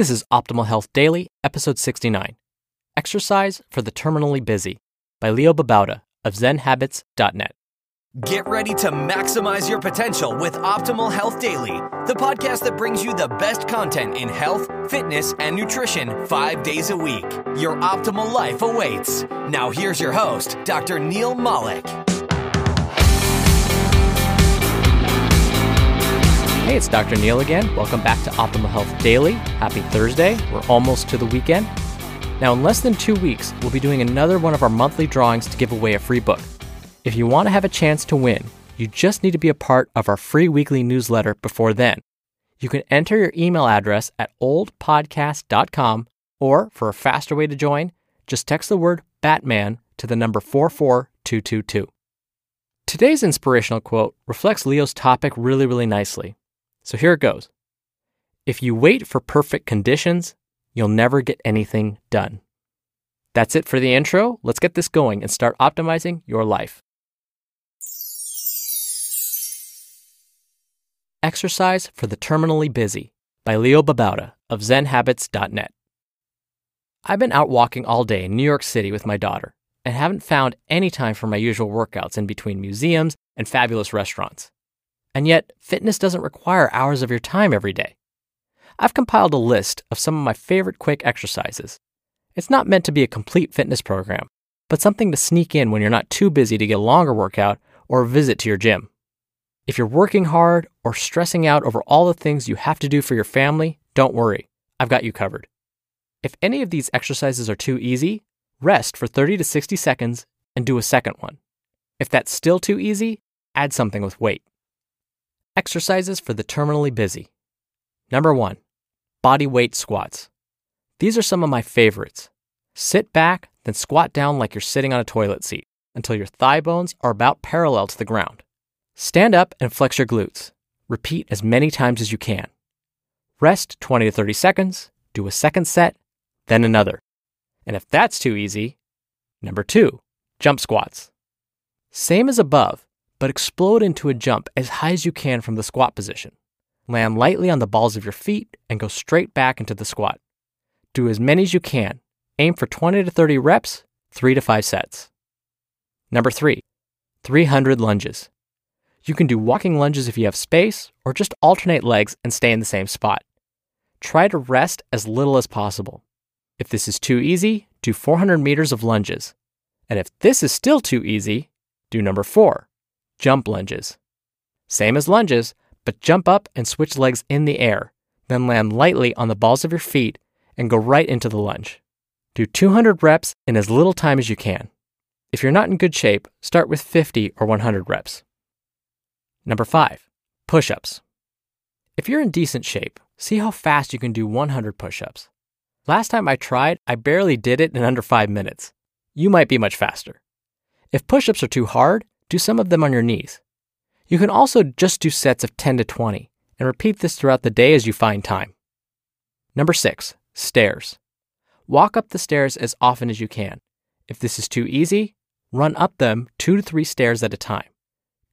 This is Optimal Health Daily, episode 69 Exercise for the Terminally Busy by Leo Babauta of ZenHabits.net. Get ready to maximize your potential with Optimal Health Daily, the podcast that brings you the best content in health, fitness, and nutrition five days a week. Your optimal life awaits. Now, here's your host, Dr. Neal Malik. Hey, it's Dr. Neal again. Welcome back to Optimal Health Daily. Happy Thursday. We're almost to the weekend. Now, in less than two weeks, we'll be doing another one of our monthly drawings to give away a free book. If you want to have a chance to win, you just need to be a part of our free weekly newsletter before then. You can enter your email address at oldpodcast.com, or for a faster way to join, just text the word Batman to the number 44222. Today's inspirational quote reflects Leo's topic really, really nicely. So here it goes If you wait for perfect conditions, you'll never get anything done. That's it for the intro. Let's get this going and start optimizing your life. Exercise for the Terminally Busy by Leo Babauta of ZenHabits.net. I've been out walking all day in New York City with my daughter and haven't found any time for my usual workouts in between museums and fabulous restaurants. And yet, fitness doesn't require hours of your time every day. I've compiled a list of some of my favorite quick exercises. It's not meant to be a complete fitness program, but something to sneak in when you're not too busy to get a longer workout or a visit to your gym. If you're working hard or stressing out over all the things you have to do for your family, don't worry. I've got you covered. If any of these exercises are too easy, rest for 30 to 60 seconds and do a second one. If that's still too easy, add something with weight. Exercises for the terminally busy. Number one, body weight squats. These are some of my favorites. Sit back, then squat down like you're sitting on a toilet seat until your thigh bones are about parallel to the ground. Stand up and flex your glutes. Repeat as many times as you can. Rest 20 to 30 seconds, do a second set, then another. And if that's too easy, number two, jump squats. Same as above, but explode into a jump as high as you can from the squat position. Land lightly on the balls of your feet and go straight back into the squat. Do as many as you can. Aim for 20 to 30 reps, 3 to 5 sets. Number 3, 300 lunges. You can do walking lunges if you have space, or just alternate legs and stay in the same spot. Try to rest as little as possible. If this is too easy, do 400 meters of lunges. And if this is still too easy, do number four, jump lunges. Same as lunges, but jump up and switch legs in the air, then land lightly on the balls of your feet and go right into the lunge. Do 200 reps in as little time as you can. If you're not in good shape, start with 50 or 100 reps. Number five, push ups. If you're in decent shape, see how fast you can do 100 push ups. Last time I tried, I barely did it in under five minutes. You might be much faster. If push ups are too hard, do some of them on your knees. You can also just do sets of 10 to 20 and repeat this throughout the day as you find time. Number six, stairs. Walk up the stairs as often as you can. If this is too easy, run up them two to three stairs at a time.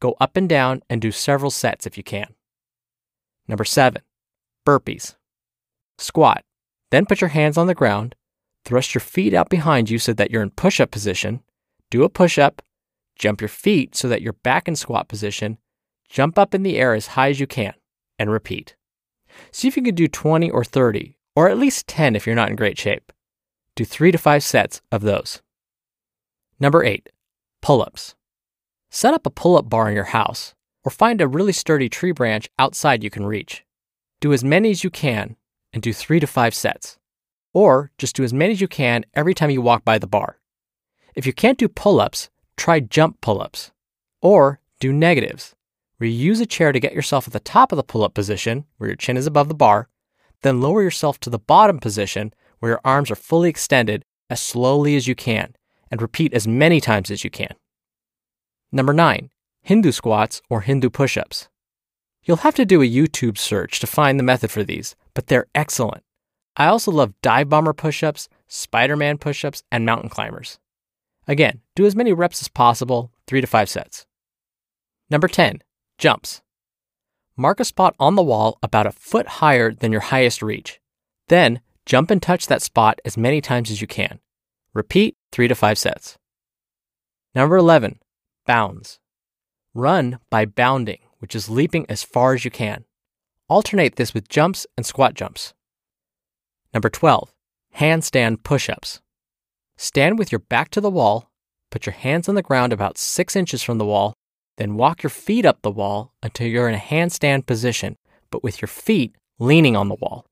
Go up and down and do several sets if you can. Number seven, burpees. Squat. Then put your hands on the ground, thrust your feet out behind you so that you're in push up position, do a push up, jump your feet so that you're back in squat position, jump up in the air as high as you can, and repeat. See if you can do 20 or 30, or at least 10 if you're not in great shape. Do three to five sets of those. Number eight, pull ups. Set up a pull up bar in your house, or find a really sturdy tree branch outside you can reach. Do as many as you can and do three to five sets. Or just do as many as you can every time you walk by the bar. If you can't do pull ups, try jump pull ups. Or do negatives, where you use a chair to get yourself at the top of the pull up position, where your chin is above the bar, then lower yourself to the bottom position, where your arms are fully extended, as slowly as you can, and repeat as many times as you can. Number nine, Hindu squats or Hindu push ups. You'll have to do a YouTube search to find the method for these, but they're excellent. I also love dive bomber push ups, Spider Man push ups, and mountain climbers. Again, do as many reps as possible, three to five sets. Number 10, jumps. Mark a spot on the wall about a foot higher than your highest reach. Then jump and touch that spot as many times as you can. Repeat three to five sets. Number 11, bounds. Run by bounding, which is leaping as far as you can. Alternate this with jumps and squat jumps. Number 12, handstand push ups. Stand with your back to the wall, put your hands on the ground about six inches from the wall, then walk your feet up the wall until you're in a handstand position, but with your feet leaning on the wall.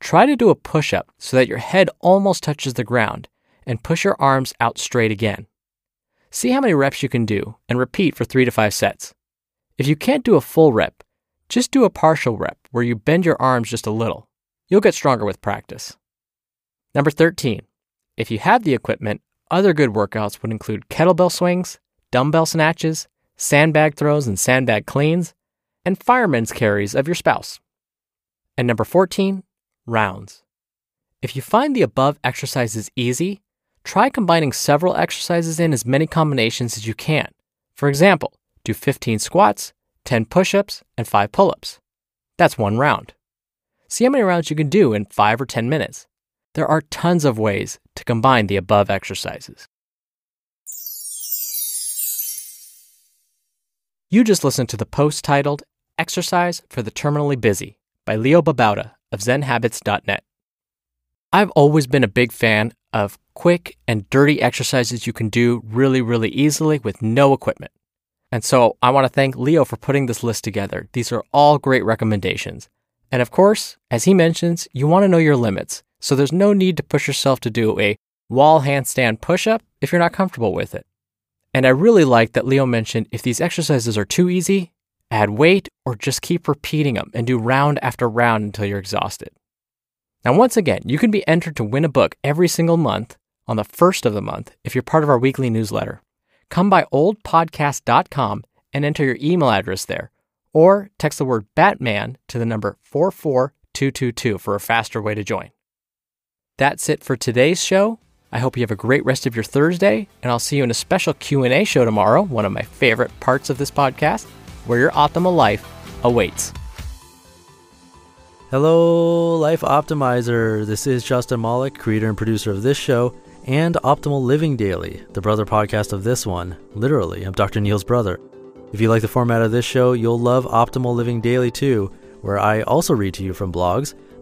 Try to do a push up so that your head almost touches the ground and push your arms out straight again. See how many reps you can do and repeat for three to five sets. If you can't do a full rep, just do a partial rep where you bend your arms just a little. You'll get stronger with practice. Number 13. If you have the equipment, other good workouts would include kettlebell swings, dumbbell snatches, sandbag throws and sandbag cleans, and fireman's carries of your spouse. And number 14, rounds. If you find the above exercises easy, try combining several exercises in as many combinations as you can. For example, do 15 squats, 10 push ups, and 5 pull ups. That's one round. See how many rounds you can do in 5 or 10 minutes. There are tons of ways to combine the above exercises. You just listened to the post titled Exercise for the Terminally Busy by Leo Babauta of ZenHabits.net. I've always been a big fan of quick and dirty exercises you can do really, really easily with no equipment. And so I want to thank Leo for putting this list together. These are all great recommendations. And of course, as he mentions, you want to know your limits. So there's no need to push yourself to do a wall handstand push up if you're not comfortable with it. And I really like that Leo mentioned if these exercises are too easy, add weight or just keep repeating them and do round after round until you're exhausted. Now, once again, you can be entered to win a book every single month on the first of the month if you're part of our weekly newsletter. Come by oldpodcast.com and enter your email address there, or text the word Batman to the number 44222 for a faster way to join. That's it for today's show. I hope you have a great rest of your Thursday, and I'll see you in a special Q&A show tomorrow, one of my favorite parts of this podcast, where your optimal life awaits. Hello, Life Optimizer. This is Justin Malik, creator and producer of this show and Optimal Living Daily, the brother podcast of this one. Literally, I'm Dr. Neal's brother. If you like the format of this show, you'll love Optimal Living Daily too, where I also read to you from blogs